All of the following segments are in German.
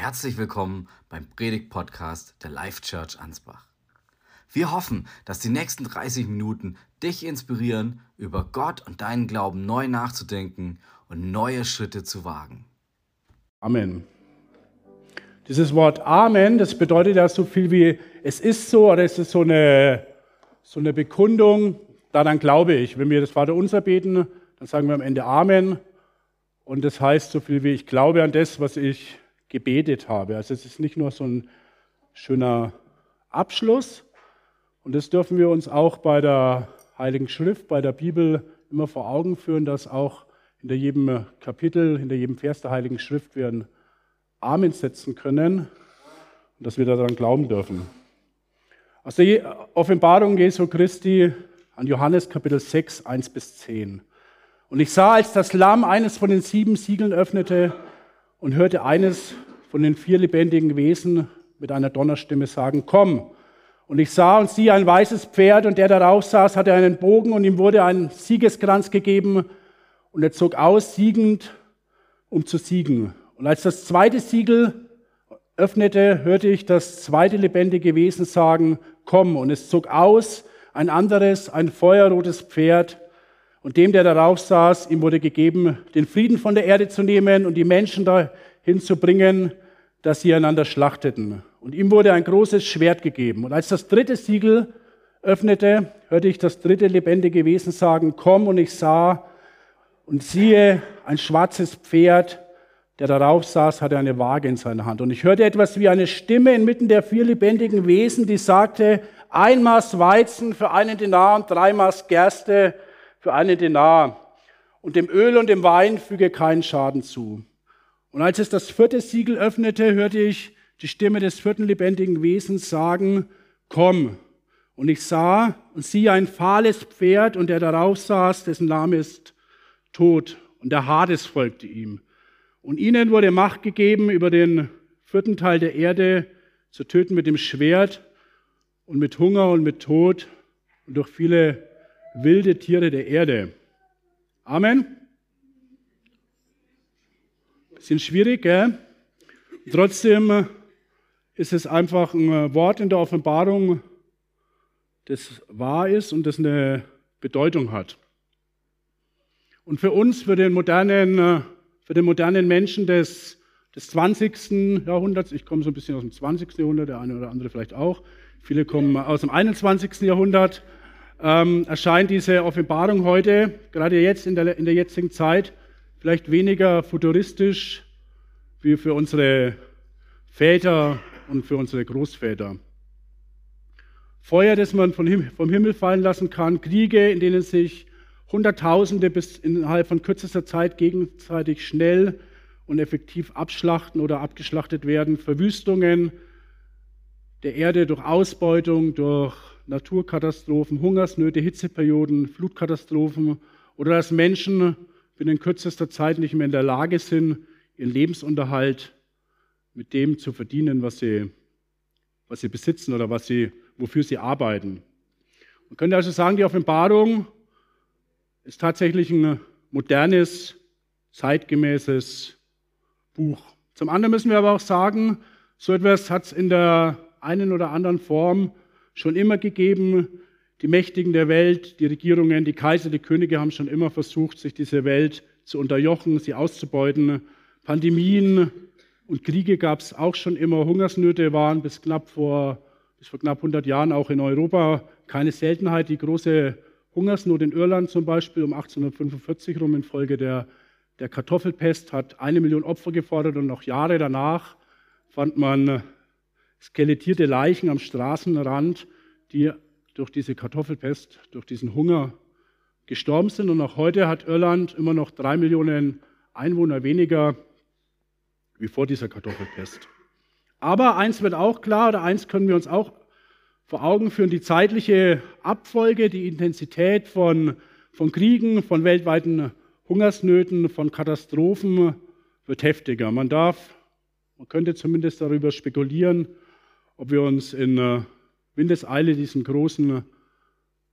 Herzlich willkommen beim Predigt-Podcast der Life Church Ansbach. Wir hoffen, dass die nächsten 30 Minuten dich inspirieren, über Gott und deinen Glauben neu nachzudenken und neue Schritte zu wagen. Amen. Dieses Wort Amen, das bedeutet ja so viel wie es ist so oder es ist so eine, so eine Bekundung, daran glaube ich. Wenn wir das Vaterunser beten, dann sagen wir am Ende Amen. Und das heißt so viel wie ich glaube an das, was ich gebetet habe. Also es ist nicht nur so ein schöner Abschluss. Und das dürfen wir uns auch bei der Heiligen Schrift, bei der Bibel immer vor Augen führen, dass auch hinter jedem Kapitel, hinter jedem Vers der Heiligen Schrift wir ein Amen setzen können und dass wir daran glauben dürfen. Aus der Offenbarung Jesu Christi an Johannes Kapitel 6, 1 bis 10. Und ich sah, als das Lamm eines von den sieben Siegeln öffnete und hörte eines von den vier lebendigen Wesen mit einer Donnerstimme sagen, komm. Und ich sah und siehe ein weißes Pferd und der darauf saß, hatte einen Bogen und ihm wurde ein Siegeskranz gegeben und er zog aus, siegend, um zu siegen. Und als das zweite Siegel öffnete, hörte ich das zweite lebendige Wesen sagen, komm. Und es zog aus ein anderes, ein feuerrotes Pferd. Und dem, der darauf saß, ihm wurde gegeben, den Frieden von der Erde zu nehmen und die Menschen dahin zu bringen, dass sie einander schlachteten. Und ihm wurde ein großes Schwert gegeben. Und als das dritte Siegel öffnete, hörte ich das dritte lebendige Wesen sagen, komm. Und ich sah und siehe, ein schwarzes Pferd, der darauf saß, hatte eine Waage in seiner Hand. Und ich hörte etwas wie eine Stimme inmitten der vier lebendigen Wesen, die sagte, ein Maß Weizen für einen Denar und drei Maß Gerste für einen Denar. Und dem Öl und dem Wein füge keinen Schaden zu. Und als es das vierte Siegel öffnete, hörte ich die Stimme des vierten lebendigen Wesens sagen, komm. Und ich sah und siehe ein fahles Pferd und der darauf saß, dessen Name ist Tod. Und der Hades folgte ihm. Und ihnen wurde Macht gegeben, über den vierten Teil der Erde zu töten mit dem Schwert und mit Hunger und mit Tod und durch viele wilde Tiere der Erde. Amen. Bisschen schwierig, gell? Trotzdem ist es einfach ein Wort in der Offenbarung, das wahr ist und das eine Bedeutung hat. Und für uns, für den modernen, für den modernen Menschen des, des 20. Jahrhunderts, ich komme so ein bisschen aus dem 20. Jahrhundert, der eine oder andere vielleicht auch, viele kommen aus dem 21. Jahrhundert, ähm, erscheint diese Offenbarung heute, gerade jetzt in der, in der jetzigen Zeit, vielleicht weniger futuristisch wie für unsere Väter und für unsere Großväter. Feuer, das man vom Himmel fallen lassen kann, Kriege, in denen sich Hunderttausende bis innerhalb von kürzester Zeit gegenseitig schnell und effektiv abschlachten oder abgeschlachtet werden, Verwüstungen der Erde durch Ausbeutung, durch Naturkatastrophen, Hungersnöte, Hitzeperioden, Flutkatastrophen oder dass Menschen binnen kürzester Zeit nicht mehr in der Lage sind, ihren Lebensunterhalt mit dem zu verdienen, was sie, was sie besitzen oder was sie, wofür sie arbeiten. Man könnte also sagen, die Offenbarung ist tatsächlich ein modernes, zeitgemäßes Buch. Zum anderen müssen wir aber auch sagen, so etwas hat es in der einen oder anderen Form schon immer gegeben. Die Mächtigen der Welt, die Regierungen, die Kaiser, die Könige haben schon immer versucht, sich diese Welt zu unterjochen, sie auszubeuten. Pandemien und Kriege gab es auch schon immer. Hungersnöte waren bis knapp vor, bis vor knapp 100 Jahren auch in Europa keine Seltenheit. Die große Hungersnot in Irland zum Beispiel um 1845 rum infolge der, der Kartoffelpest hat eine Million Opfer gefordert und noch Jahre danach fand man skelettierte Leichen am Straßenrand, die durch diese Kartoffelpest, durch diesen Hunger gestorben sind. Und auch heute hat Irland immer noch drei Millionen Einwohner weniger wie vor dieser Kartoffelpest. Aber eins wird auch klar, oder eins können wir uns auch vor Augen führen, die zeitliche Abfolge, die Intensität von, von Kriegen, von weltweiten Hungersnöten, von Katastrophen wird heftiger. Man darf, man könnte zumindest darüber spekulieren, ob wir uns in äh, Windeseile diesen großen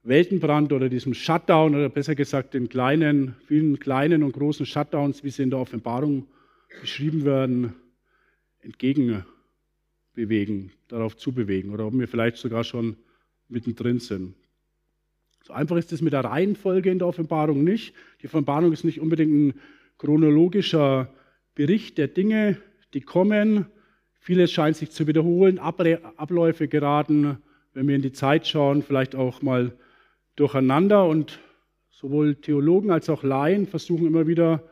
Weltenbrand oder diesem Shutdown oder besser gesagt den kleinen, vielen kleinen und großen Shutdowns, wie sie in der Offenbarung beschrieben werden, entgegenbewegen, darauf zubewegen oder ob wir vielleicht sogar schon mittendrin sind. So einfach ist es mit der Reihenfolge in der Offenbarung nicht. Die Offenbarung ist nicht unbedingt ein chronologischer Bericht der Dinge, die kommen. Vieles scheint sich zu wiederholen. Abläufe geraten, wenn wir in die Zeit schauen, vielleicht auch mal durcheinander. Und sowohl Theologen als auch Laien versuchen immer wieder,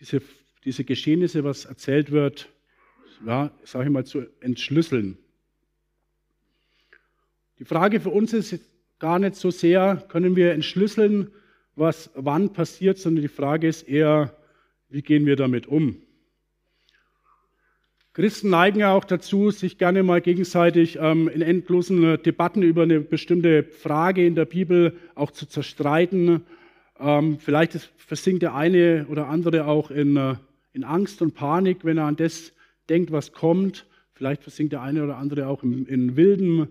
diese, diese Geschehnisse, was erzählt wird, ja, sage ich mal, zu entschlüsseln. Die Frage für uns ist gar nicht so sehr, können wir entschlüsseln, was wann passiert, sondern die Frage ist eher, wie gehen wir damit um? Christen neigen ja auch dazu, sich gerne mal gegenseitig ähm, in endlosen äh, Debatten über eine bestimmte Frage in der Bibel auch zu zerstreiten. Ähm, vielleicht versinkt der eine oder andere auch in, äh, in Angst und Panik, wenn er an das denkt, was kommt. Vielleicht versinkt der eine oder andere auch in, in wildem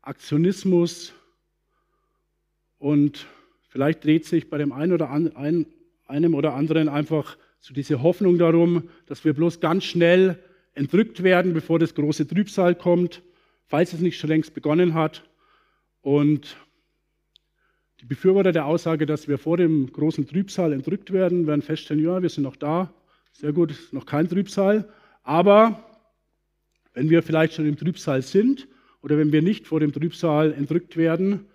Aktionismus. Und vielleicht dreht sich bei dem einen oder an, ein, einem oder anderen einfach so diese Hoffnung darum, dass wir bloß ganz schnell entrückt werden, bevor das große Trübsal kommt, falls es nicht schon längst begonnen hat. Und die Befürworter der Aussage, dass wir vor dem großen Trübsal entrückt werden, werden feststellen, ja, wir sind noch da, sehr gut, ist noch kein Trübsal. Aber wenn wir vielleicht schon im Trübsal sind oder wenn wir nicht vor dem Trübsal entrückt werden,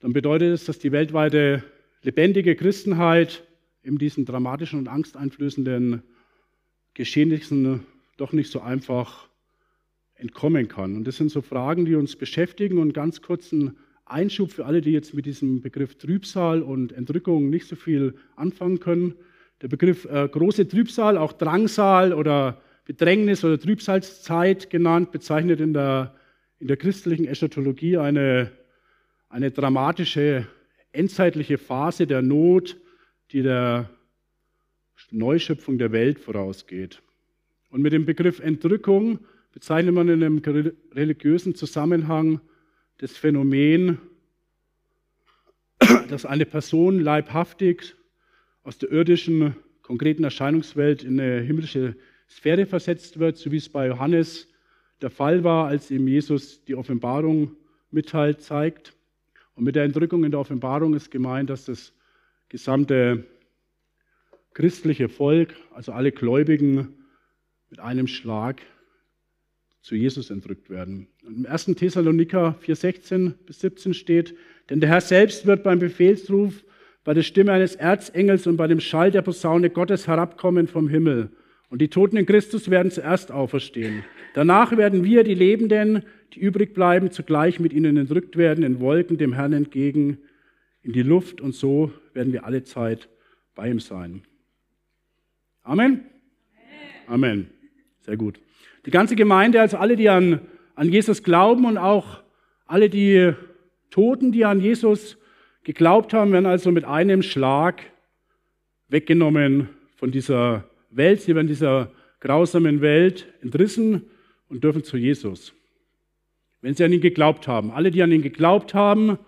dann bedeutet es, dass die weltweite lebendige Christenheit in diesen dramatischen und angsteinflößenden Geschehnissen doch nicht so einfach entkommen kann. Und das sind so Fragen, die uns beschäftigen und ganz kurzen Einschub für alle, die jetzt mit diesem Begriff Trübsal und Entrückung nicht so viel anfangen können. Der Begriff äh, große Trübsal, auch Drangsal oder Bedrängnis oder Trübsalzeit genannt, bezeichnet in der, in der christlichen Eschatologie eine, eine dramatische endzeitliche Phase der Not, die der Neuschöpfung der Welt vorausgeht. Und mit dem Begriff Entrückung bezeichnet man in einem religiösen Zusammenhang das Phänomen, dass eine Person leibhaftig aus der irdischen, konkreten Erscheinungswelt in eine himmlische Sphäre versetzt wird, so wie es bei Johannes der Fall war, als ihm Jesus die Offenbarung mitteilt, zeigt. Und mit der Entrückung in der Offenbarung ist gemeint, dass das gesamte christliche Volk, also alle Gläubigen, mit einem Schlag zu Jesus entrückt werden. Im 1. Thessaloniker 4,16 bis 17 steht, denn der Herr selbst wird beim Befehlsruf, bei der Stimme eines Erzengels und bei dem Schall der Posaune Gottes herabkommen vom Himmel. Und die Toten in Christus werden zuerst auferstehen. Danach werden wir, die Lebenden, die übrig bleiben, zugleich mit ihnen entrückt werden in Wolken dem Herrn entgegen in die Luft und so werden wir alle Zeit bei ihm sein. Amen? Amen. Sehr gut. Die ganze Gemeinde, also alle, die an, an Jesus glauben und auch alle die Toten, die an Jesus geglaubt haben, werden also mit einem Schlag weggenommen von dieser Welt. Sie werden dieser grausamen Welt entrissen und dürfen zu Jesus. Wenn sie an ihn geglaubt haben. Alle, die an ihn geglaubt haben,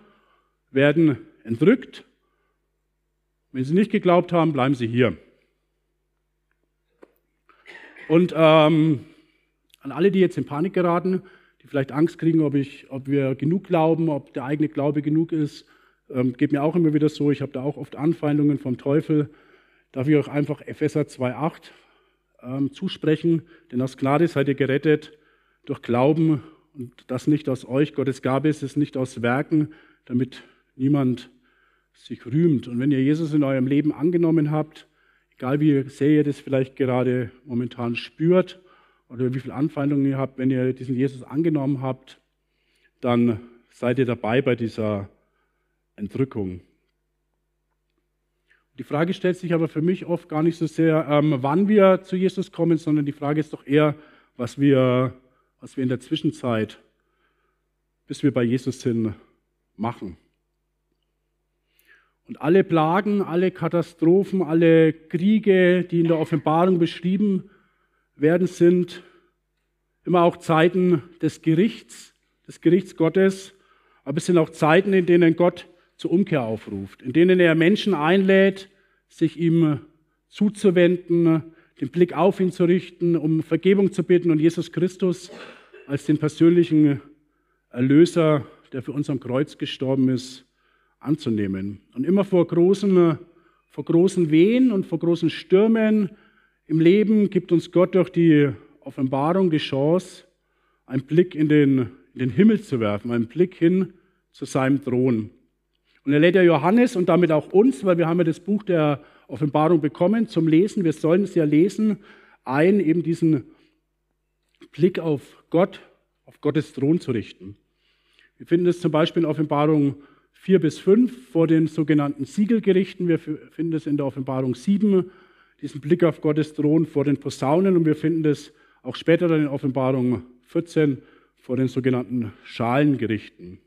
werden entrückt. Wenn sie nicht geglaubt haben, bleiben sie hier. Und ähm, an alle, die jetzt in Panik geraten, die vielleicht Angst kriegen, ob, ich, ob wir genug glauben, ob der eigene Glaube genug ist, ähm, geht mir auch immer wieder so. Ich habe da auch oft Anfeindungen vom Teufel. Darf ich euch einfach Epheser 2,8 ähm, zusprechen? Denn aus Gnade seid ihr gerettet durch Glauben und das nicht aus euch. Gottes Gabe ist es nicht aus Werken, damit niemand sich rühmt. Und wenn ihr Jesus in eurem Leben angenommen habt, Egal wie sehr ihr das vielleicht gerade momentan spürt oder wie viel Anfeindungen ihr habt, wenn ihr diesen Jesus angenommen habt, dann seid ihr dabei bei dieser Entrückung. Die Frage stellt sich aber für mich oft gar nicht so sehr, ähm, wann wir zu Jesus kommen, sondern die Frage ist doch eher, was wir, was wir in der Zwischenzeit, bis wir bei Jesus sind, machen. Und alle Plagen, alle Katastrophen, alle Kriege, die in der Offenbarung beschrieben werden, sind immer auch Zeiten des Gerichts, des Gerichts Gottes. Aber es sind auch Zeiten, in denen Gott zur Umkehr aufruft, in denen er Menschen einlädt, sich ihm zuzuwenden, den Blick auf ihn zu richten, um Vergebung zu bitten und Jesus Christus als den persönlichen Erlöser, der für uns am Kreuz gestorben ist, anzunehmen. Und immer vor großen, vor großen Wehen und vor großen Stürmen im Leben gibt uns Gott durch die Offenbarung die Chance, einen Blick in den, in den Himmel zu werfen, einen Blick hin zu seinem Thron. Und er lädt ja Johannes und damit auch uns, weil wir haben ja das Buch der Offenbarung bekommen zum Lesen, wir sollen es ja lesen, ein, eben diesen Blick auf Gott, auf Gottes Thron zu richten. Wir finden es zum Beispiel in Offenbarung 4 bis 5 vor den sogenannten Siegelgerichten. Wir finden es in der Offenbarung 7, diesen Blick auf Gottes Thron vor den Posaunen. Und wir finden es auch später dann in Offenbarung 14 vor den sogenannten Schalengerichten.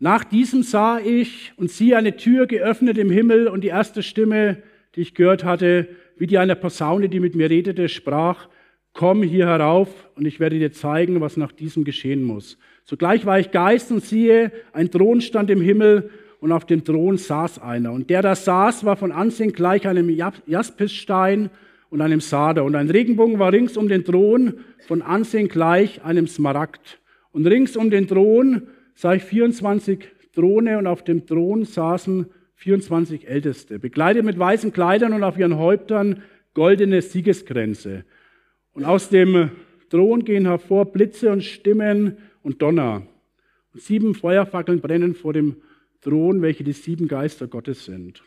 Nach diesem sah ich und siehe eine Tür geöffnet im Himmel und die erste Stimme, die ich gehört hatte, wie die einer Posaune, die mit mir redete, sprach, komm hier herauf und ich werde dir zeigen, was nach diesem geschehen muss. Sogleich war ich Geist und siehe, ein Thron stand im Himmel und auf dem Thron saß einer. Und der da saß, war von Ansehen gleich einem Jaspisstein und einem Sader. Und ein Regenbogen war rings um den Thron von Ansehen gleich einem Smaragd. Und rings um den Thron sah ich 24 Throne und auf dem Thron saßen 24 Älteste, bekleidet mit weißen Kleidern und auf ihren Häuptern goldene Siegeskränze. Und aus dem Thron gehen hervor Blitze und Stimmen und Donner. Und sieben Feuerfackeln brennen vor dem Thron, welche die sieben Geister Gottes sind.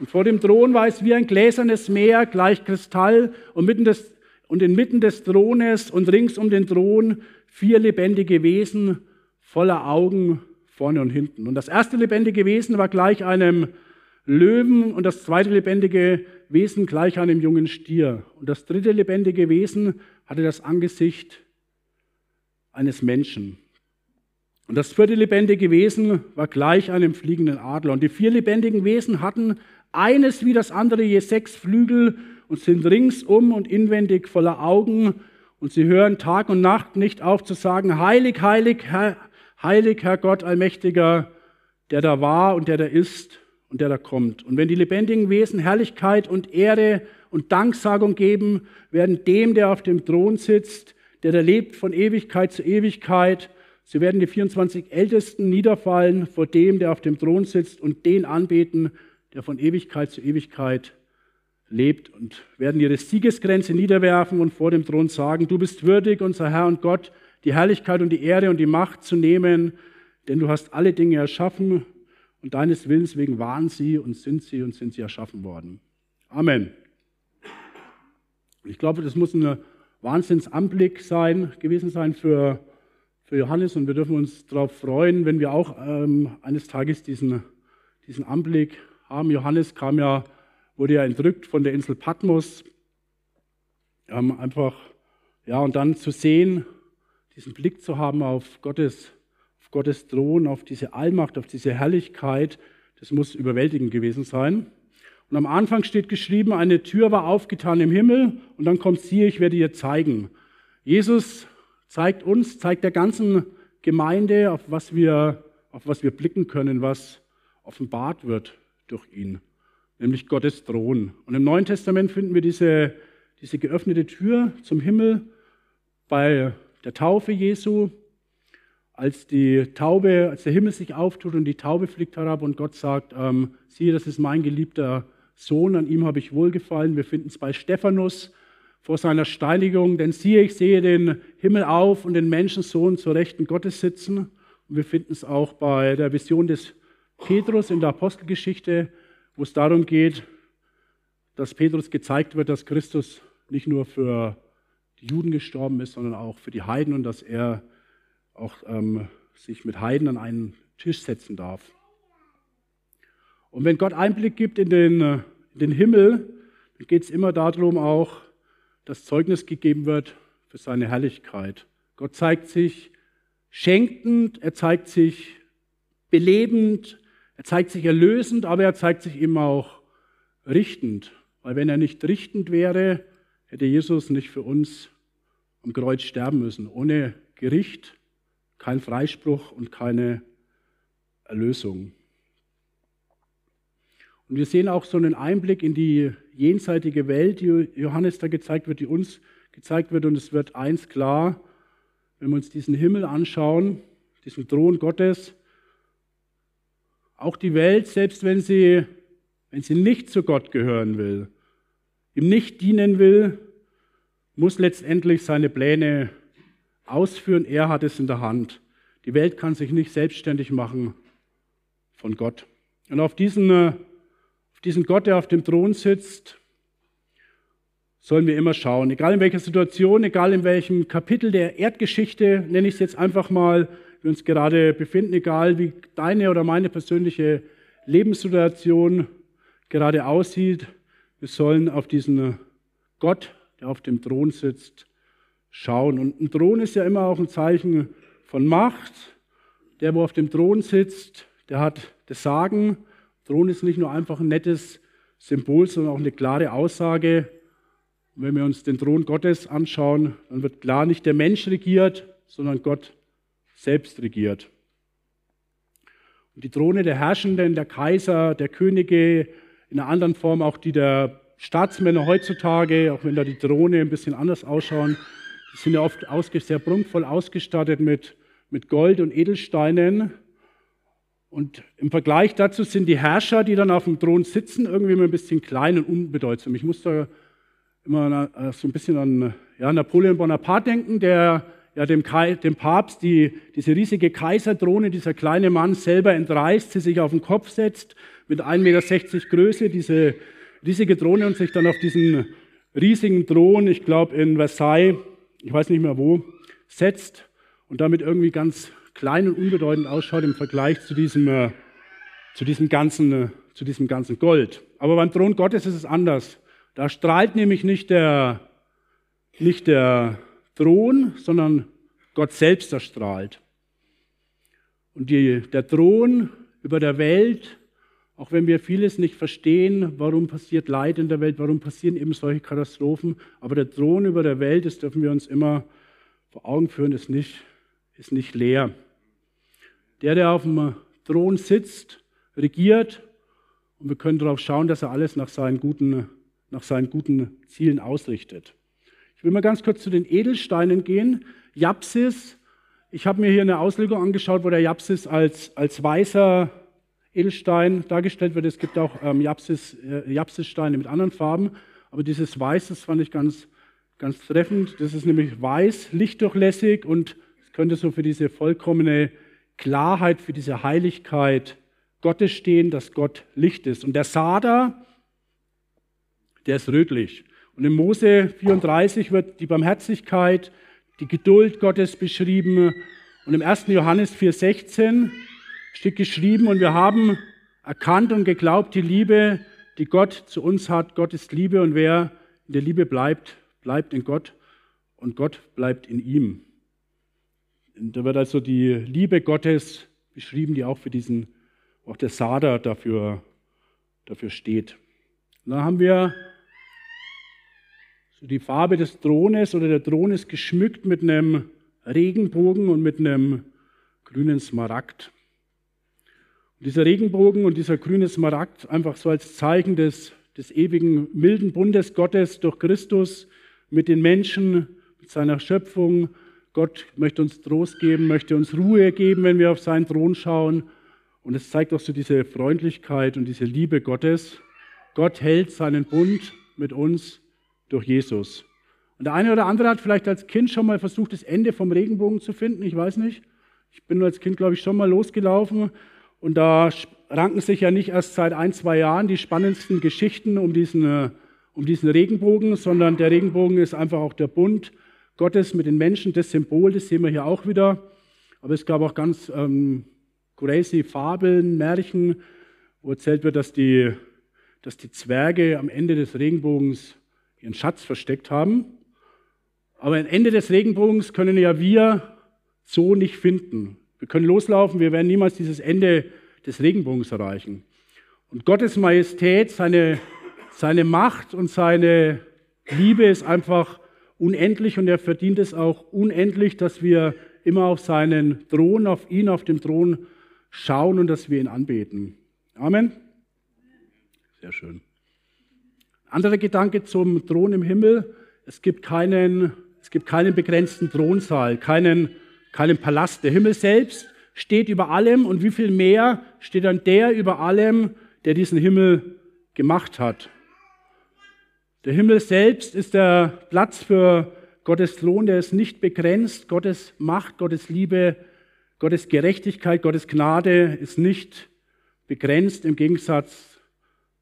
Und vor dem Thron war es wie ein gläsernes Meer, gleich Kristall, und, mitten des, und inmitten des Thrones und rings um den Thron vier lebendige Wesen, voller Augen vorne und hinten. Und das erste lebendige Wesen war gleich einem Löwen und das zweite lebendige Wesen gleich einem jungen Stier. Und das dritte lebendige Wesen hatte das Angesicht eines Menschen. Und das vierte lebendige Wesen war gleich einem fliegenden Adler. Und die vier lebendigen Wesen hatten eines wie das andere je sechs Flügel und sind ringsum und inwendig voller Augen. Und sie hören Tag und Nacht nicht auf zu sagen, heilig, heilig, Herr, Heilig, Herr Gott Allmächtiger, der da war und der da ist und der da kommt. Und wenn die lebendigen Wesen Herrlichkeit und Ehre und Danksagung geben, werden dem, der auf dem Thron sitzt, der da lebt von Ewigkeit zu Ewigkeit, so werden die 24 Ältesten niederfallen vor dem, der auf dem Thron sitzt und den anbeten, der von Ewigkeit zu Ewigkeit lebt und werden ihre Siegesgrenze niederwerfen und vor dem Thron sagen, du bist würdig, unser Herr und Gott, die Herrlichkeit und die Ehre und die Macht zu nehmen, denn du hast alle Dinge erschaffen und deines Willens wegen waren sie und sind sie und sind sie erschaffen worden. Amen. Ich glaube, das muss ein Wahnsinnsanblick sein, gewesen sein für, für Johannes und wir dürfen uns darauf freuen, wenn wir auch ähm, eines Tages diesen, diesen Anblick haben. Johannes kam ja, wurde ja entrückt von der Insel Patmos. Ähm, einfach, ja, und dann zu sehen, diesen Blick zu haben auf Gottes, Gottes Thron, auf diese Allmacht, auf diese Herrlichkeit, das muss überwältigend gewesen sein. Und am Anfang steht geschrieben, eine Tür war aufgetan im Himmel und dann kommt sie, ich werde dir zeigen. Jesus zeigt uns, zeigt der ganzen Gemeinde, auf was wir, auf was wir blicken können, was offenbart wird durch ihn, nämlich Gottes Thron. Und im Neuen Testament finden wir diese, diese geöffnete Tür zum Himmel bei der Taufe Jesu, als die Taube, als der Himmel sich auftut und die Taube fliegt herab und Gott sagt, ähm, siehe, das ist mein geliebter Sohn, an ihm habe ich wohlgefallen. Wir finden es bei Stephanus vor seiner Steinigung, denn siehe, ich sehe den Himmel auf und den Menschensohn zur Rechten Gottes sitzen. Und wir finden es auch bei der Vision des Petrus in der Apostelgeschichte, wo es darum geht, dass Petrus gezeigt wird, dass Christus nicht nur für die Juden gestorben ist, sondern auch für die Heiden und dass er auch ähm, sich mit Heiden an einen Tisch setzen darf. Und wenn Gott Einblick gibt in den, äh, in den Himmel, dann geht es immer darum auch, dass Zeugnis gegeben wird für seine Herrlichkeit. Gott zeigt sich schenkend, er zeigt sich belebend, er zeigt sich erlösend, aber er zeigt sich immer auch richtend. Weil wenn er nicht richtend wäre, hätte Jesus nicht für uns am Kreuz sterben müssen. Ohne Gericht kein Freispruch und keine Erlösung. Und wir sehen auch so einen Einblick in die jenseitige Welt, die Johannes da gezeigt wird, die uns gezeigt wird. Und es wird eins klar, wenn wir uns diesen Himmel anschauen, diesen Thron Gottes, auch die Welt, selbst wenn sie, wenn sie nicht zu Gott gehören will, ihm nicht dienen will, muss letztendlich seine Pläne ausführen. Er hat es in der Hand. Die Welt kann sich nicht selbstständig machen von Gott. Und auf diesen, äh, auf diesen Gott, der auf dem Thron sitzt, sollen wir immer schauen. Egal in welcher Situation, egal in welchem Kapitel der Erdgeschichte, nenne ich es jetzt einfach mal, wir uns gerade befinden, egal wie deine oder meine persönliche Lebenssituation gerade aussieht, wir sollen auf diesen Gott, der auf dem Thron sitzt, schauen. Und ein Thron ist ja immer auch ein Zeichen von Macht. Der, wo auf dem Thron sitzt, der hat das Sagen. Thron ist nicht nur einfach ein nettes Symbol, sondern auch eine klare Aussage. Und wenn wir uns den Thron Gottes anschauen, dann wird klar, nicht der Mensch regiert, sondern Gott selbst regiert. Und die Throne der Herrschenden, der Kaiser, der Könige, in einer anderen Form auch die der Staatsmänner heutzutage, auch wenn da die Throne ein bisschen anders ausschauen, sind ja oft sehr prunkvoll ausgestattet mit, mit Gold und Edelsteinen. Und im Vergleich dazu sind die Herrscher, die dann auf dem Thron sitzen, irgendwie immer ein bisschen klein und unbedeutsam. Ich muss da immer so ein bisschen an ja, Napoleon Bonaparte denken, der ja, dem, dem Papst die, diese riesige Kaiserdrohne, dieser kleine Mann selber entreißt, sie sich auf den Kopf setzt, mit 1,60 Meter Größe, diese riesige Drohne und sich dann auf diesen riesigen Thron, ich glaube in Versailles, ich weiß nicht mehr wo, setzt und damit irgendwie ganz klein und unbedeutend ausschaut im Vergleich zu diesem, äh, zu diesem, ganzen, äh, zu diesem ganzen Gold. Aber beim Thron Gottes ist es anders. Da strahlt nämlich nicht der, nicht der Thron, sondern Gott selbst erstrahlt. Und die, der Thron über der Welt, auch wenn wir vieles nicht verstehen, warum passiert Leid in der Welt, warum passieren eben solche Katastrophen, aber der Thron über der Welt, das dürfen wir uns immer vor Augen führen, ist nicht, ist nicht leer. Der, der auf dem Thron sitzt, regiert und wir können darauf schauen, dass er alles nach seinen guten, nach seinen guten Zielen ausrichtet. Ich will mal ganz kurz zu den Edelsteinen gehen. Japsis, ich habe mir hier eine Auslegung angeschaut, wo der Japsis als, als weißer Edelstein dargestellt wird. Es gibt auch ähm, Japsis, äh, Japsissteine mit anderen Farben, aber dieses Weiß, das fand ich ganz, ganz treffend. Das ist nämlich weiß, lichtdurchlässig und es könnte so für diese vollkommene Klarheit, für diese Heiligkeit Gottes stehen, dass Gott Licht ist. Und der Sader, der ist rötlich. Und in Mose 34 wird die Barmherzigkeit, die Geduld Gottes beschrieben. Und im 1. Johannes 4,16 steht geschrieben, und wir haben erkannt und geglaubt die Liebe, die Gott zu uns hat. Gott ist Liebe und wer in der Liebe bleibt, bleibt in Gott und Gott bleibt in ihm. Und da wird also die Liebe Gottes beschrieben, die auch für diesen, auch der Sader dafür, dafür steht. Und dann haben wir so die Farbe des Thrones oder der Thron ist geschmückt mit einem Regenbogen und mit einem grünen Smaragd. Und dieser Regenbogen und dieser grüne Smaragd einfach so als Zeichen des, des ewigen milden Bundes Gottes durch Christus mit den Menschen, mit seiner Schöpfung. Gott möchte uns Trost geben, möchte uns Ruhe geben, wenn wir auf seinen Thron schauen. Und es zeigt auch so diese Freundlichkeit und diese Liebe Gottes. Gott hält seinen Bund mit uns durch Jesus. Und der eine oder andere hat vielleicht als Kind schon mal versucht, das Ende vom Regenbogen zu finden. Ich weiß nicht. Ich bin als Kind, glaube ich, schon mal losgelaufen. Und da ranken sich ja nicht erst seit ein, zwei Jahren die spannendsten Geschichten um diesen, äh, um diesen Regenbogen, sondern der Regenbogen ist einfach auch der Bund Gottes mit den Menschen, das Symbol, das sehen wir hier auch wieder. Aber es gab auch ganz ähm, crazy Fabeln, Märchen, wo erzählt wird, dass die, dass die Zwerge am Ende des Regenbogens ihren Schatz versteckt haben. Aber am Ende des Regenbogens können ja wir so nicht finden. Wir können loslaufen, wir werden niemals dieses Ende des Regenbogens erreichen. Und Gottes Majestät, seine, seine Macht und seine Liebe ist einfach unendlich und er verdient es auch unendlich, dass wir immer auf seinen Thron, auf ihn, auf dem Thron schauen und dass wir ihn anbeten. Amen. Sehr schön. Anderer Gedanke zum Thron im Himmel. Es gibt keinen, es gibt keinen begrenzten Thronsaal, keinen, keinen Palast. Der Himmel selbst steht über allem und wie viel mehr steht dann der über allem, der diesen Himmel gemacht hat. Der Himmel selbst ist der Platz für Gottes Thron, der ist nicht begrenzt. Gottes Macht, Gottes Liebe, Gottes Gerechtigkeit, Gottes Gnade ist nicht begrenzt im Gegensatz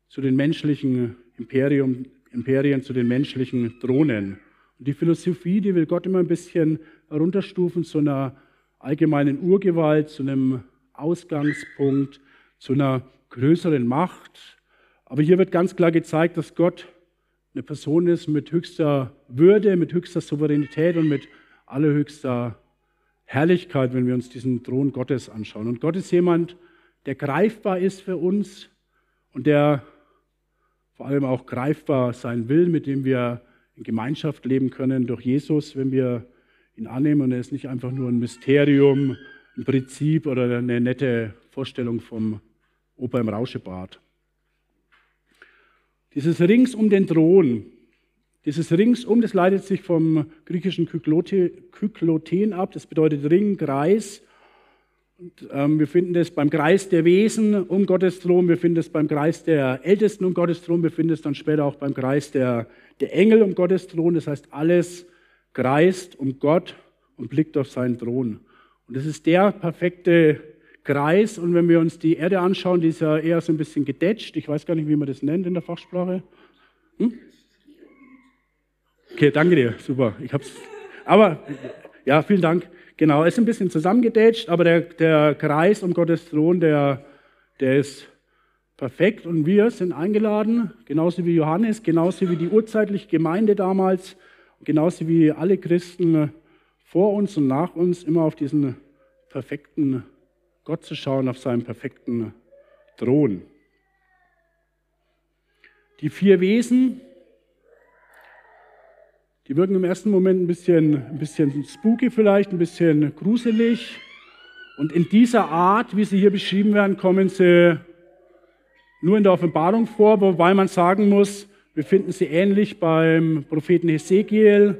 zu den menschlichen Imperium, Imperien, zu den menschlichen Thronen. Und die Philosophie, die will Gott immer ein bisschen herunterstufen zu einer allgemeinen Urgewalt, zu einem Ausgangspunkt, zu einer größeren Macht. Aber hier wird ganz klar gezeigt, dass Gott eine Person ist mit höchster Würde, mit höchster Souveränität und mit allerhöchster Herrlichkeit, wenn wir uns diesen Thron Gottes anschauen. Und Gott ist jemand, der greifbar ist für uns und der vor allem auch greifbar sein will, mit dem wir in Gemeinschaft leben können durch Jesus, wenn wir ihn annehmen. Und er ist nicht einfach nur ein Mysterium, ein Prinzip oder eine nette Vorstellung vom Opa im Rauschebad. Dieses Rings um den Thron, dieses Ringsum, das leitet sich vom griechischen Kykloten ab, das bedeutet Ring, Kreis. Und, ähm, wir finden das beim Kreis der Wesen um Gottes Thron, wir finden es beim Kreis der Ältesten um Gottes Thron, wir finden es dann später auch beim Kreis der, der Engel um Gottes Thron. Das heißt, alles kreist um Gott und blickt auf seinen Thron. Und das ist der perfekte Kreis. Und wenn wir uns die Erde anschauen, die ist ja eher so ein bisschen gedetscht. Ich weiß gar nicht, wie man das nennt in der Fachsprache. Hm? Okay, danke dir. Super. Ich hab's. Aber ja, vielen Dank. Genau, ist ein bisschen zusammengedetscht, aber der, der Kreis um Gottes Thron, der, der ist perfekt. Und wir sind eingeladen, genauso wie Johannes, genauso wie die urzeitliche Gemeinde damals, genauso wie alle Christen vor uns und nach uns, immer auf diesen perfekten Gott zu schauen auf seinem perfekten Thron. Die vier Wesen, die wirken im ersten Moment ein bisschen, ein bisschen spooky vielleicht, ein bisschen gruselig. Und in dieser Art, wie sie hier beschrieben werden, kommen sie nur in der Offenbarung vor, wobei man sagen muss, wir finden sie ähnlich beim Propheten Hesekiel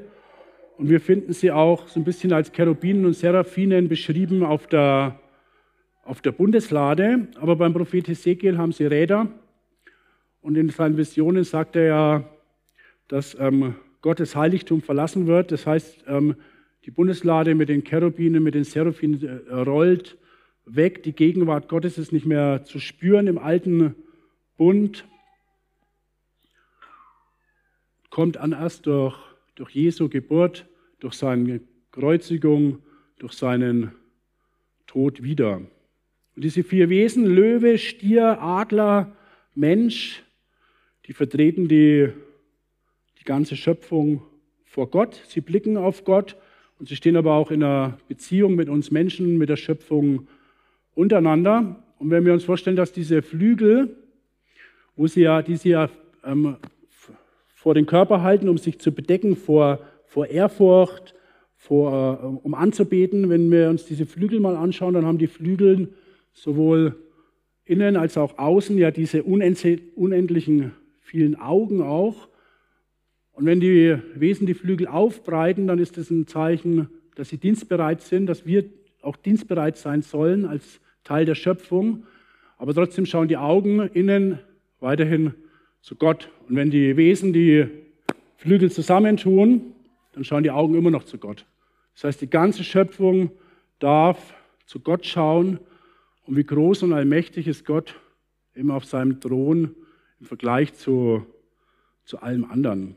und wir finden sie auch so ein bisschen als Cherubinen und Seraphinen beschrieben auf der auf der Bundeslade, aber beim Prophet Hesekiel haben sie Räder. Und in seinen Visionen sagt er ja, dass ähm, Gottes Heiligtum verlassen wird. Das heißt, ähm, die Bundeslade mit den Cherubinen, mit den Seraphinen äh, rollt weg. Die Gegenwart Gottes ist nicht mehr zu spüren im alten Bund. Kommt an erst durch, durch Jesu Geburt, durch seine Kreuzigung, durch seinen Tod wieder. Und diese vier Wesen, Löwe, Stier, Adler, Mensch, die vertreten die, die ganze Schöpfung vor Gott. Sie blicken auf Gott und sie stehen aber auch in einer Beziehung mit uns Menschen, mit der Schöpfung untereinander. Und wenn wir uns vorstellen, dass diese Flügel, wo sie ja, die sie ja ähm, vor den Körper halten, um sich zu bedecken vor, vor Ehrfurcht, vor, äh, um anzubeten, wenn wir uns diese Flügel mal anschauen, dann haben die Flügel sowohl innen als auch außen ja diese unendlichen vielen Augen auch. Und wenn die Wesen die Flügel aufbreiten, dann ist das ein Zeichen, dass sie dienstbereit sind, dass wir auch dienstbereit sein sollen als Teil der Schöpfung. Aber trotzdem schauen die Augen innen weiterhin zu Gott. Und wenn die Wesen die Flügel zusammentun, dann schauen die Augen immer noch zu Gott. Das heißt, die ganze Schöpfung darf zu Gott schauen und wie groß und allmächtig ist Gott immer auf seinem Thron im Vergleich zu, zu allem anderen.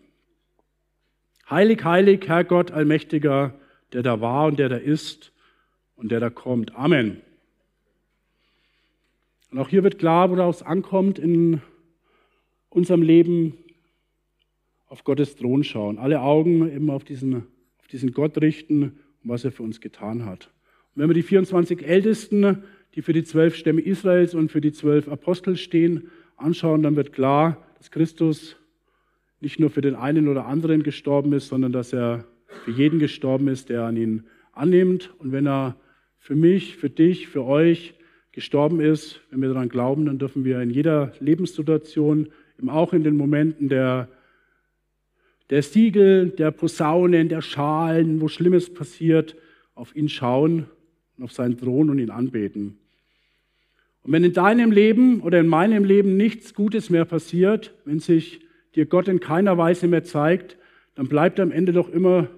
Heilig, heilig, Herr Gott, allmächtiger, der da war und der da ist und der da kommt. Amen. Und auch hier wird klar, woraus es ankommt in unserem Leben, auf Gottes Thron schauen. Alle Augen immer auf diesen, auf diesen Gott richten und was er für uns getan hat. Und wenn wir die 24 Ältesten die für die zwölf Stämme Israels und für die zwölf Apostel stehen, anschauen, dann wird klar, dass Christus nicht nur für den einen oder anderen gestorben ist, sondern dass er für jeden gestorben ist, der an ihn annimmt. Und wenn er für mich, für dich, für euch gestorben ist, wenn wir daran glauben, dann dürfen wir in jeder Lebenssituation, auch in den Momenten der, der Siegel, der Posaunen, der Schalen, wo Schlimmes passiert, auf ihn schauen und auf seinen Thron und ihn anbeten. Und wenn in deinem Leben oder in meinem Leben nichts Gutes mehr passiert, wenn sich dir Gott in keiner Weise mehr zeigt, dann bleibt am Ende doch immer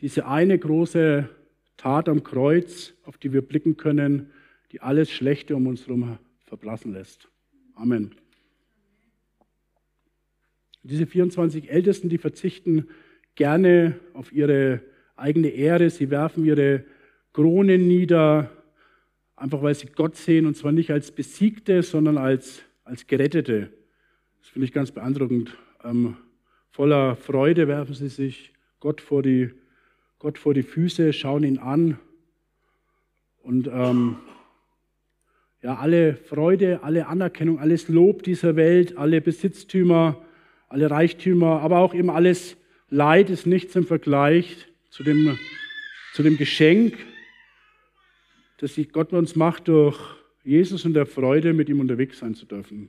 diese eine große Tat am Kreuz, auf die wir blicken können, die alles Schlechte um uns herum verblassen lässt. Amen. Diese 24 Ältesten, die verzichten gerne auf ihre eigene Ehre, sie werfen ihre Kronen nieder, einfach weil sie Gott sehen und zwar nicht als Besiegte, sondern als, als Gerettete. Das finde ich ganz beeindruckend. Ähm, voller Freude werfen sie sich Gott vor die, Gott vor die Füße, schauen ihn an und ähm, ja, alle Freude, alle Anerkennung, alles Lob dieser Welt, alle Besitztümer, alle Reichtümer, aber auch eben alles Leid ist nichts im Vergleich zu dem, zu dem Geschenk, das Gott uns macht, durch Jesus und der Freude, mit ihm unterwegs sein zu dürfen.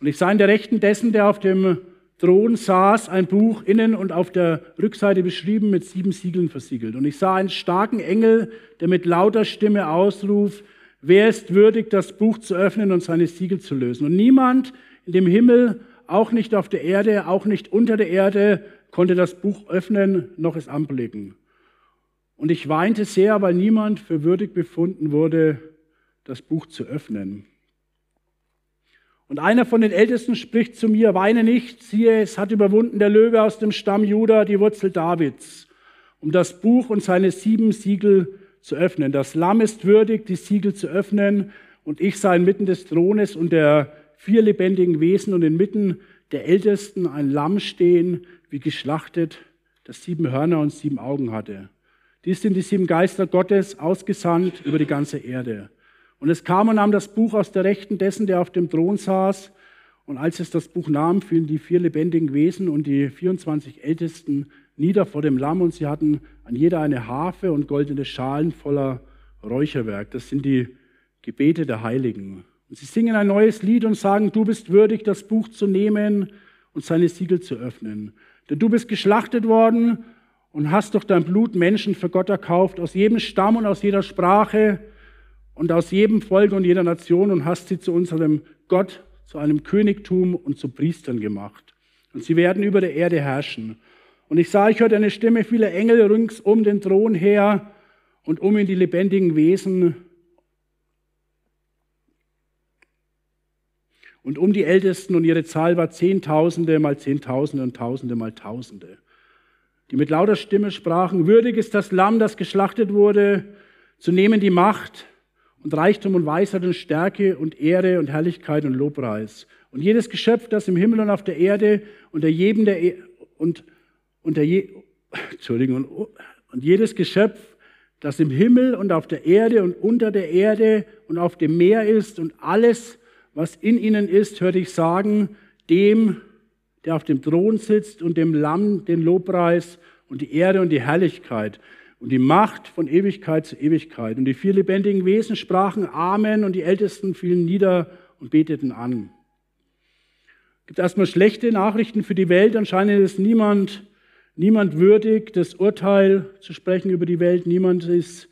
Und ich sah in der Rechten dessen, der auf dem Thron saß, ein Buch innen und auf der Rückseite beschrieben mit sieben Siegeln versiegelt. Und ich sah einen starken Engel, der mit lauter Stimme ausruft, wer ist würdig, das Buch zu öffnen und seine Siegel zu lösen. Und niemand in dem Himmel, auch nicht auf der Erde, auch nicht unter der Erde, konnte das Buch öffnen, noch es anblicken. Und ich weinte sehr, weil niemand für würdig befunden wurde, das Buch zu öffnen. Und einer von den Ältesten spricht zu mir, weine nicht, siehe, es hat überwunden der Löwe aus dem Stamm Juda, die Wurzel Davids, um das Buch und seine sieben Siegel zu öffnen. Das Lamm ist würdig, die Siegel zu öffnen, und ich sah inmitten des Thrones und der vier lebendigen Wesen und inmitten der Ältesten ein Lamm stehen, wie geschlachtet, das sieben Hörner und sieben Augen hatte. Dies sind die sieben Geister Gottes, ausgesandt über die ganze Erde. Und es kam und nahm das Buch aus der Rechten dessen, der auf dem Thron saß. Und als es das Buch nahm, fielen die vier lebendigen Wesen und die 24 Ältesten nieder vor dem Lamm und sie hatten an jeder eine Harfe und goldene Schalen voller Räucherwerk. Das sind die Gebete der Heiligen. Und sie singen ein neues Lied und sagen, du bist würdig, das Buch zu nehmen und seine Siegel zu öffnen. Denn du bist geschlachtet worden und hast durch dein Blut Menschen für Gott erkauft, aus jedem Stamm und aus jeder Sprache und aus jedem Volk und jeder Nation und hast sie zu unserem Gott, zu einem Königtum und zu Priestern gemacht. Und sie werden über der Erde herrschen. Und ich sah, ich hörte eine Stimme vieler Engel rings um den Thron her und um in die lebendigen Wesen und um die Ältesten und ihre Zahl war Zehntausende mal Zehntausende und Tausende mal Tausende, die mit lauter Stimme sprachen, würdig ist das Lamm, das geschlachtet wurde, zu nehmen die Macht und Reichtum und Weisheit und Stärke und Ehre und Herrlichkeit und Lobpreis. Und jedes Geschöpf, das im Himmel und auf der Erde unter jedem der e und unter je Entschuldigung und jedes Geschöpf, das im Himmel und auf der Erde und unter der Erde und auf dem Meer ist und alles, was in ihnen ist, hörte ich sagen, dem, der auf dem Thron sitzt und dem Lamm den Lobpreis und die Ehre und die Herrlichkeit und die Macht von Ewigkeit zu Ewigkeit. Und die vier lebendigen Wesen sprachen Amen und die Ältesten fielen nieder und beteten an. Es gibt erstmal schlechte Nachrichten für die Welt. Anscheinend ist niemand, niemand würdig, das Urteil zu sprechen über die Welt. Niemand ist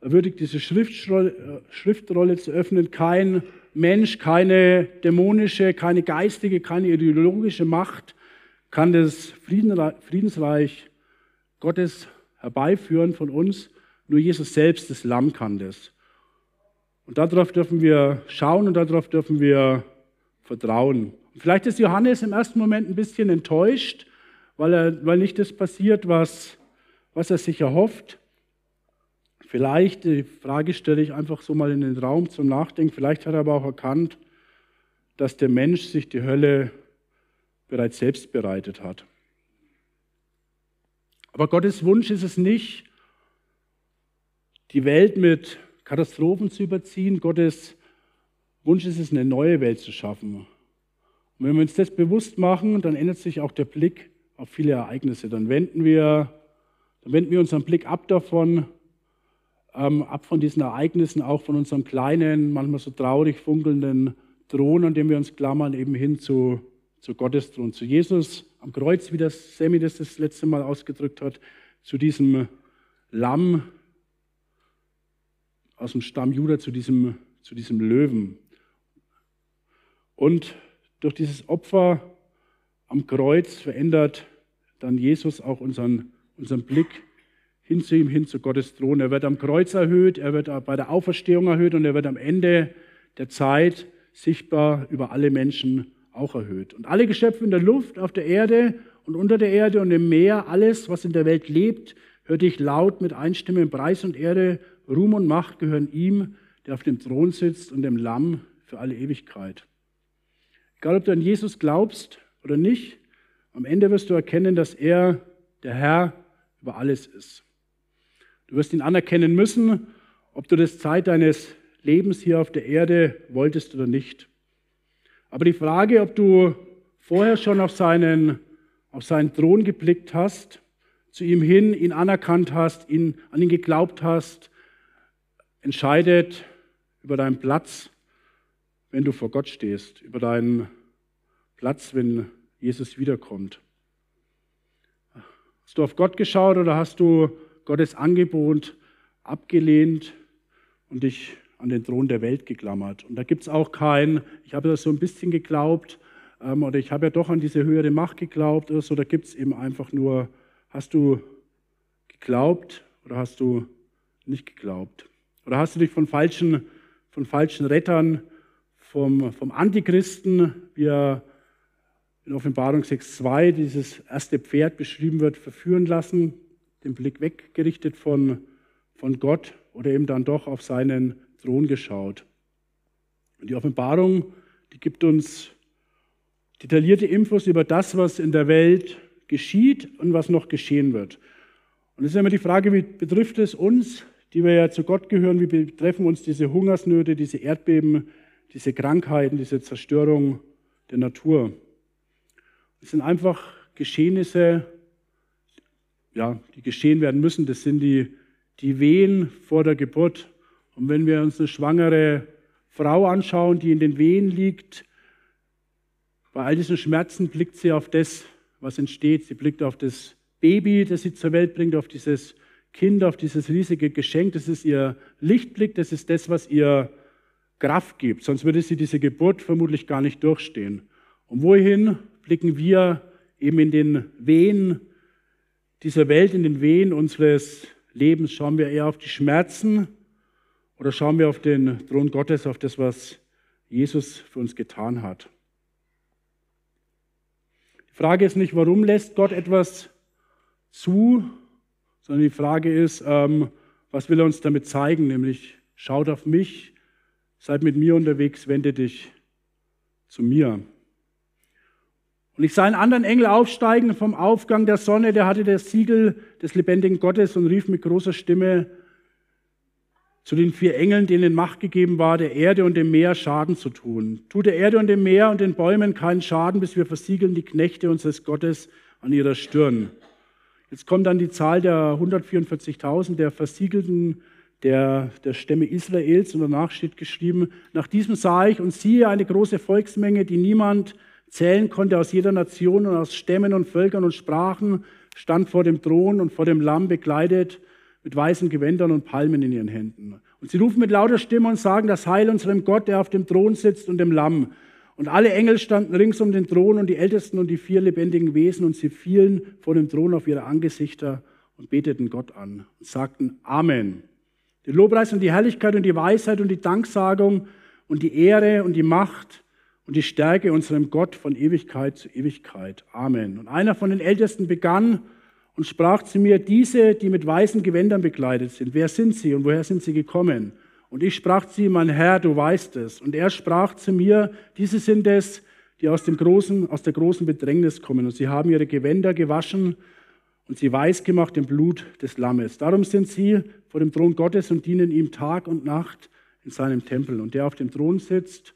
würdig, diese Schriftrolle, Schriftrolle zu öffnen. Kein Mensch, keine dämonische, keine geistige, keine ideologische Macht kann das Friedensreich Gottes herbeiführen von uns. Nur Jesus selbst, das Lamm, kann das. Und darauf dürfen wir schauen und darauf dürfen wir vertrauen. Vielleicht ist Johannes im ersten Moment ein bisschen enttäuscht, weil, er, weil nicht das passiert, was, was er sich erhofft. Vielleicht, die Frage stelle ich einfach so mal in den Raum zum Nachdenken, vielleicht hat er aber auch erkannt, dass der Mensch sich die Hölle bereits selbst bereitet hat. Aber Gottes Wunsch ist es nicht, die Welt mit Katastrophen zu überziehen. Gottes Wunsch ist es, eine neue Welt zu schaffen. Und wenn wir uns das bewusst machen, dann ändert sich auch der Blick auf viele Ereignisse. Dann wenden wir, dann wenden wir unseren Blick ab davon, ähm, ab von diesen Ereignissen, auch von unserem kleinen, manchmal so traurig funkelnden Thron, an dem wir uns klammern, eben hin zu, zu Gottes Thron, zu Jesus am Kreuz, wie das Sammy das das letzte Mal ausgedrückt hat, zu diesem Lamm aus dem Stamm Juda, zu diesem, zu diesem Löwen. Und durch dieses Opfer am Kreuz verändert dann Jesus auch unseren, unseren Blick hin zu ihm, hin zu Gottes Thron. Er wird am Kreuz erhöht, er wird bei der Auferstehung erhöht und er wird am Ende der Zeit sichtbar über alle Menschen auch erhöht. Und alle Geschöpfe in der Luft, auf der Erde und unter der Erde und im Meer, alles, was in der Welt lebt, hört dich laut mit Einstimmen Preis und Erde, Ruhm und Macht gehören ihm, der auf dem Thron sitzt und dem Lamm für alle Ewigkeit. Egal, ob du an Jesus glaubst oder nicht, am Ende wirst du erkennen, dass er der Herr über alles ist. Du wirst ihn anerkennen müssen, ob du das Zeit deines Lebens hier auf der Erde wolltest oder nicht. Aber die Frage, ob du vorher schon auf seinen, auf seinen Thron geblickt hast, zu ihm hin, ihn anerkannt hast, ihn, an ihn geglaubt hast, entscheidet über deinen Platz, wenn du vor Gott stehst, über deinen Platz, wenn Jesus wiederkommt. Hast du auf Gott geschaut oder hast du Gottes Angebot abgelehnt und dich an den Thron der Welt geklammert? Und da gibt es auch kein, ich habe das so ein bisschen geglaubt ähm, oder ich habe ja doch an diese höhere Macht geglaubt oder so. Da gibt es eben einfach nur, hast du geglaubt oder hast du nicht geglaubt? Oder hast du dich von falschen, von falschen Rettern, vom, vom Antichristen, wie er in Offenbarung 6.2 dieses erste Pferd beschrieben wird, verführen lassen, den Blick weggerichtet von, von Gott oder eben dann doch auf seinen Thron geschaut. Und die Offenbarung, die gibt uns detaillierte Infos über das, was in der Welt geschieht und was noch geschehen wird. Und es ist immer die Frage, wie betrifft es uns, die wir ja zu Gott gehören, wie betreffen uns diese Hungersnöte, diese Erdbeben, diese Krankheiten, diese Zerstörung der Natur. Es sind einfach Geschehnisse, ja, die geschehen werden müssen. Das sind die, die Wehen vor der Geburt. Und wenn wir uns eine schwangere Frau anschauen, die in den Wehen liegt, bei all diesen Schmerzen blickt sie auf das, was entsteht. Sie blickt auf das Baby, das sie zur Welt bringt, auf dieses Kind, auf dieses riesige Geschenk. Das ist ihr Lichtblick, das ist das, was ihr Kraft gibt. Sonst würde sie diese Geburt vermutlich gar nicht durchstehen. Und wohin blicken wir eben in den Wehen dieser Welt, in den Wehen unseres Lebens? Schauen wir eher auf die Schmerzen oder schauen wir auf den Thron Gottes, auf das, was Jesus für uns getan hat? Die Frage ist nicht, warum lässt Gott etwas zu, sondern die Frage ist, ähm, was will er uns damit zeigen? Nämlich, schaut auf mich, seid mit mir unterwegs, wende dich zu mir. Und ich sah einen anderen Engel aufsteigen vom Aufgang der Sonne, der hatte das Siegel des lebendigen Gottes und rief mit großer Stimme zu den vier Engeln, denen Macht gegeben war, der Erde und dem Meer Schaden zu tun. Tut der Erde und dem Meer und den Bäumen keinen Schaden, bis wir versiegeln die Knechte unseres Gottes an ihrer Stirn. Jetzt kommt dann die Zahl der 144.000 der Versiegelten der, der Stämme Israels und danach steht geschrieben, nach diesem sah ich und siehe eine große Volksmenge, die niemand zählen konnte aus jeder Nation und aus Stämmen und Völkern und Sprachen, stand vor dem Thron und vor dem Lamm bekleidet mit weißen Gewändern und Palmen in ihren Händen. Und sie rufen mit lauter Stimme und sagen, das Heil unserem Gott, der auf dem Thron sitzt und dem Lamm. Und alle Engel standen rings um den Thron und die Ältesten und die vier lebendigen Wesen und sie fielen vor dem Thron auf ihre Angesichter und beteten Gott an und sagten Amen. Die Lobpreis und die Herrlichkeit und die Weisheit und die Danksagung und die Ehre und die Macht und die Stärke unserem Gott von Ewigkeit zu Ewigkeit. Amen. Und einer von den Ältesten begann und sprach zu mir, diese, die mit weißen Gewändern bekleidet sind, wer sind sie und woher sind sie gekommen? Und ich sprach zu ihm, mein Herr, du weißt es. Und er sprach zu mir, diese sind es, die aus, dem großen, aus der großen Bedrängnis kommen. Und sie haben ihre Gewänder gewaschen und sie weiß gemacht im Blut des Lammes. Darum sind sie vor dem Thron Gottes und dienen ihm Tag und Nacht in seinem Tempel. Und der auf dem Thron sitzt,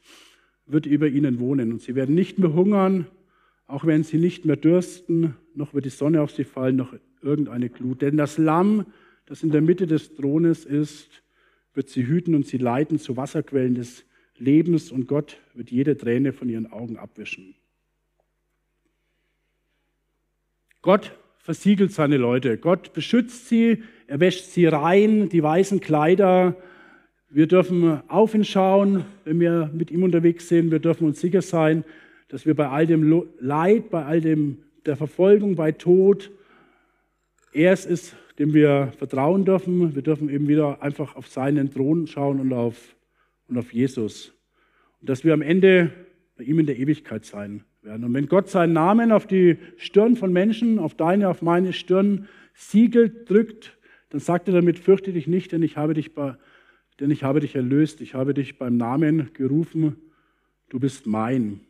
wird über ihnen wohnen. Und sie werden nicht mehr hungern, auch werden sie nicht mehr dürsten, noch wird die Sonne auf sie fallen, noch irgendeine Glut. Denn das Lamm, das in der Mitte des Thrones ist, wird sie hüten und sie leiten zu Wasserquellen des Lebens und Gott wird jede Träne von ihren Augen abwischen. Gott versiegelt seine Leute. Gott beschützt sie, er wäscht sie rein, die weißen Kleider. Wir dürfen auf ihn schauen, wenn wir mit ihm unterwegs sind. Wir dürfen uns sicher sein, dass wir bei all dem Leid, bei all dem der Verfolgung, bei Tod, er es ist, dem wir vertrauen dürfen. Wir dürfen eben wieder einfach auf seinen Thron schauen und auf, und auf Jesus. Und dass wir am Ende bei ihm in der Ewigkeit sein werden. Und wenn Gott seinen Namen auf die Stirn von Menschen, auf deine, auf meine Stirn siegelt, drückt, dann sagt er damit, fürchte dich nicht, denn ich habe dich, bei, denn ich habe dich erlöst, ich habe dich beim Namen gerufen, du bist mein.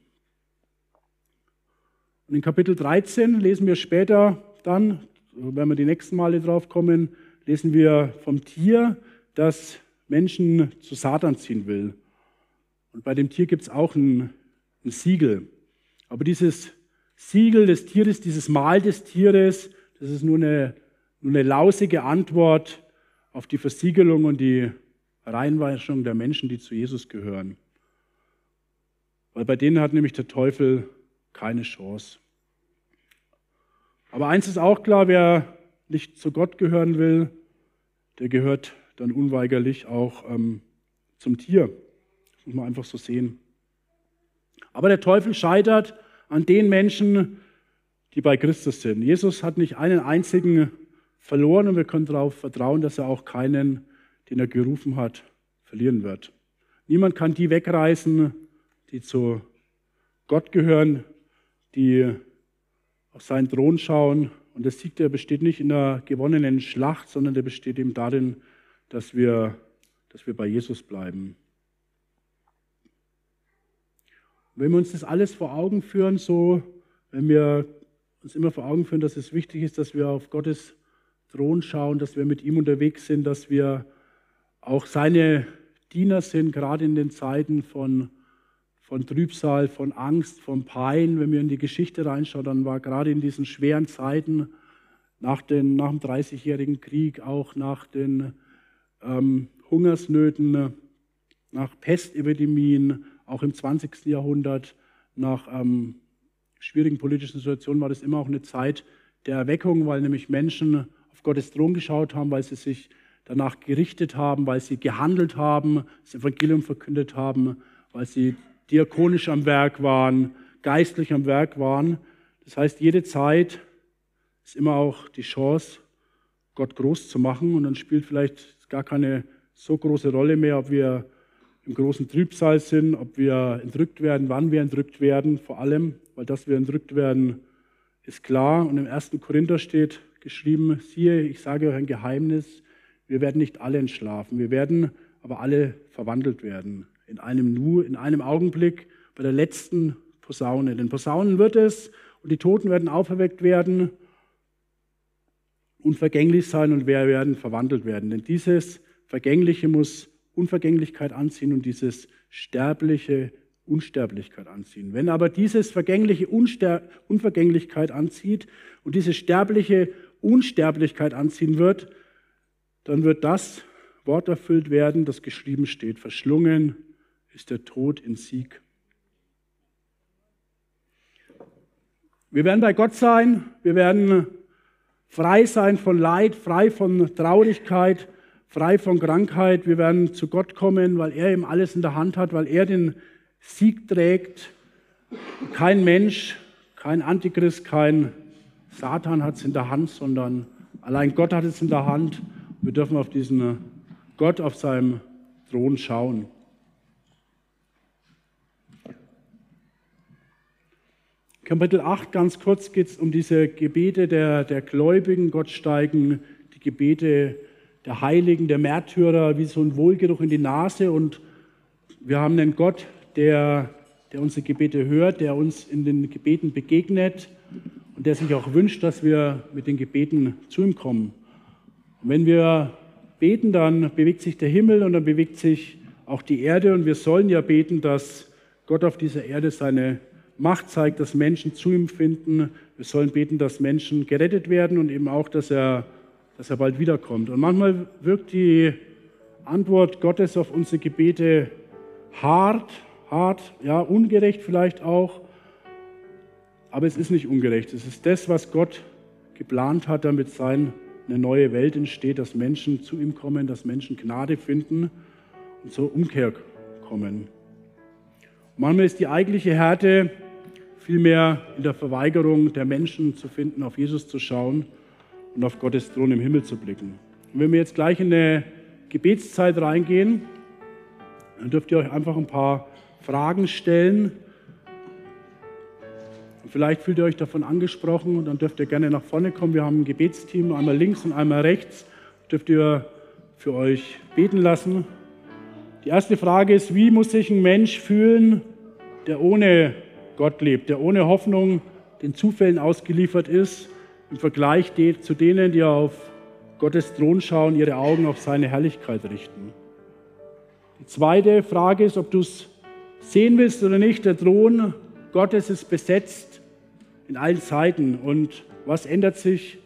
Und in Kapitel 13 lesen wir später dann, wenn wir die nächsten Male drauf kommen, lesen wir vom Tier, das Menschen zu Satan ziehen will. Und bei dem Tier gibt es auch ein, ein Siegel. Aber dieses Siegel des Tieres, dieses Mal des Tieres, das ist nur eine, nur eine lausige Antwort auf die Versiegelung und die Reinweisung der Menschen, die zu Jesus gehören. Weil bei denen hat nämlich der Teufel keine Chance. Aber eins ist auch klar, wer nicht zu Gott gehören will, der gehört dann unweigerlich auch ähm, zum Tier. Das muss man einfach so sehen. Aber der Teufel scheitert an den Menschen, die bei Christus sind. Jesus hat nicht einen einzigen verloren und wir können darauf vertrauen, dass er auch keinen, den er gerufen hat, verlieren wird. Niemand kann die wegreißen, die zu Gott gehören, die auf seinen Thron schauen. Und der Sieg, der besteht nicht in der gewonnenen Schlacht, sondern der besteht eben darin, dass wir, dass wir bei Jesus bleiben. wenn wir uns das alles vor Augen führen, so, wenn wir uns immer vor Augen führen, dass es wichtig ist, dass wir auf Gottes Thron schauen, dass wir mit ihm unterwegs sind, dass wir auch seine Diener sind, gerade in den Zeiten von, von Trübsal, von Angst, von Pein. Wenn wir in die Geschichte reinschauen, dann war gerade in diesen schweren Zeiten nach, den, nach dem Dreißigjährigen Krieg, auch nach den ähm, Hungersnöten, nach Pestepidemien, auch im 20. Jahrhundert, nach ähm, schwierigen politischen Situationen, war das immer auch eine Zeit der Erweckung, weil nämlich Menschen auf Gottes Thron geschaut haben, weil sie sich danach gerichtet haben, weil sie gehandelt haben, das Evangelium verkündet haben, weil sie diakonisch am Werk waren, geistlich am Werk waren. Das heißt, jede Zeit ist immer auch die Chance, Gott groß zu machen und dann spielt vielleicht gar keine so große Rolle mehr, ob wir im großen Trübsal sind, ob wir entrückt werden, wann wir entrückt werden, vor allem, weil dass wir entrückt werden, ist klar. Und im 1. Korinther steht geschrieben, siehe, ich sage euch ein Geheimnis, wir werden nicht alle entschlafen, wir werden aber alle verwandelt werden. In einem Nu, in einem Augenblick, bei der letzten Posaune. Denn Posaunen wird es und die Toten werden auferweckt werden, unvergänglich sein und wir werden verwandelt werden. Denn dieses Vergängliche muss Unvergänglichkeit anziehen und dieses sterbliche Unsterblichkeit anziehen. Wenn aber dieses vergängliche Unster Unvergänglichkeit anzieht und diese sterbliche Unsterblichkeit anziehen wird, dann wird das Wort erfüllt werden, das geschrieben steht. Verschlungen ist der Tod in Sieg. Wir werden bei Gott sein, wir werden frei sein von Leid, frei von Traurigkeit, frei von Krankheit. Wir werden zu Gott kommen, weil er eben alles in der Hand hat, weil er den Sieg trägt. Kein Mensch, kein Antichrist, kein Satan hat es in der Hand, sondern allein Gott hat es in der Hand. Wir dürfen auf diesen Gott auf seinem Thron schauen. Kapitel 8, ganz kurz geht es um diese Gebete der, der Gläubigen. Gott steigen die Gebete der Heiligen, der Märtyrer, wie so ein Wohlgeruch in die Nase. Und wir haben einen Gott, der, der unsere Gebete hört, der uns in den Gebeten begegnet und der sich auch wünscht, dass wir mit den Gebeten zu ihm kommen. Und wenn wir beten, dann bewegt sich der Himmel und dann bewegt sich auch die Erde. Und wir sollen ja beten, dass Gott auf dieser Erde seine Macht zeigt, dass Menschen zu ihm finden. Wir sollen beten, dass Menschen gerettet werden und eben auch, dass er dass er bald wiederkommt. Und manchmal wirkt die Antwort Gottes auf unsere Gebete hart, hart, ja, ungerecht vielleicht auch. Aber es ist nicht ungerecht. Es ist das, was Gott geplant hat, damit sein eine neue Welt entsteht, dass Menschen zu ihm kommen, dass Menschen Gnade finden und zur Umkehr kommen. manchmal ist die eigentliche Härte vielmehr in der Verweigerung der Menschen zu finden, auf Jesus zu schauen und auf Gottes Thron im Himmel zu blicken. Und wenn wir jetzt gleich in eine Gebetszeit reingehen, dann dürft ihr euch einfach ein paar Fragen stellen. Und vielleicht fühlt ihr euch davon angesprochen und dann dürft ihr gerne nach vorne kommen. Wir haben ein Gebetsteam, einmal links und einmal rechts. Dürft ihr für euch beten lassen. Die erste Frage ist, wie muss sich ein Mensch fühlen, der ohne Gott lebt, der ohne Hoffnung den Zufällen ausgeliefert ist, im Vergleich zu denen, die auf Gottes Thron schauen, ihre Augen auf seine Herrlichkeit richten. Die zweite Frage ist, ob du es sehen willst oder nicht. Der Thron Gottes ist besetzt in allen Zeiten. Und was ändert sich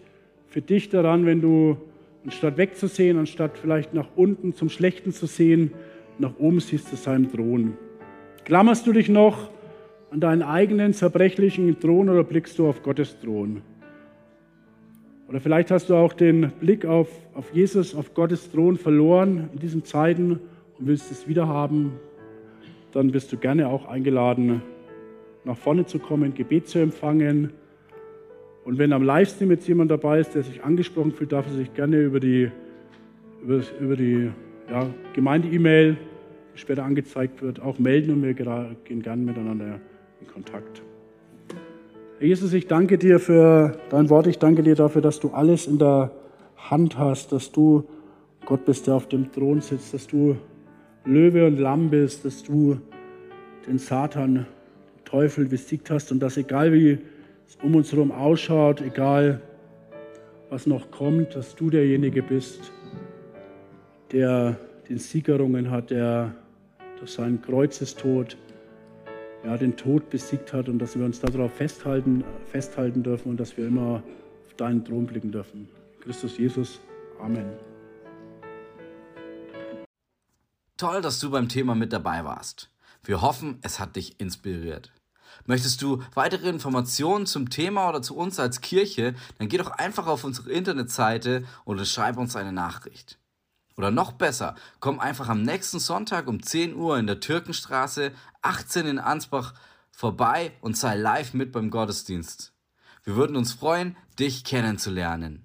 für dich daran, wenn du anstatt wegzusehen, anstatt vielleicht nach unten zum Schlechten zu sehen, nach oben siehst zu seinem Thron? Klammerst du dich noch an deinen eigenen zerbrechlichen Thron oder blickst du auf Gottes Thron? Oder vielleicht hast du auch den Blick auf, auf Jesus, auf Gottes Thron verloren in diesen Zeiten und willst es wieder haben. Dann bist du gerne auch eingeladen, nach vorne zu kommen, Gebet zu empfangen. Und wenn am Livestream jetzt jemand dabei ist, der sich angesprochen fühlt, darf er sich gerne über die, über, über die ja, Gemeinde-E-Mail, die später angezeigt wird, auch melden und wir gehen gerne miteinander in Kontakt. Herr Jesus, ich danke dir für dein Wort. Ich danke dir dafür, dass du alles in der Hand hast, dass du Gott bist, der auf dem Thron sitzt, dass du Löwe und Lamm bist, dass du den Satan, Teufel besiegt hast und dass egal wie es um uns herum ausschaut, egal was noch kommt, dass du derjenige bist, der den Siegerungen hat, der durch seinen Kreuzestod ja, den Tod besiegt hat und dass wir uns darauf festhalten, festhalten dürfen und dass wir immer auf deinen Thron blicken dürfen. Christus Jesus, Amen. Toll, dass du beim Thema mit dabei warst. Wir hoffen, es hat dich inspiriert. Möchtest du weitere Informationen zum Thema oder zu uns als Kirche, dann geh doch einfach auf unsere Internetseite und schreib uns eine Nachricht. Oder noch besser, komm einfach am nächsten Sonntag um 10 Uhr in der Türkenstraße 18 in Ansbach vorbei und sei live mit beim Gottesdienst. Wir würden uns freuen, dich kennenzulernen.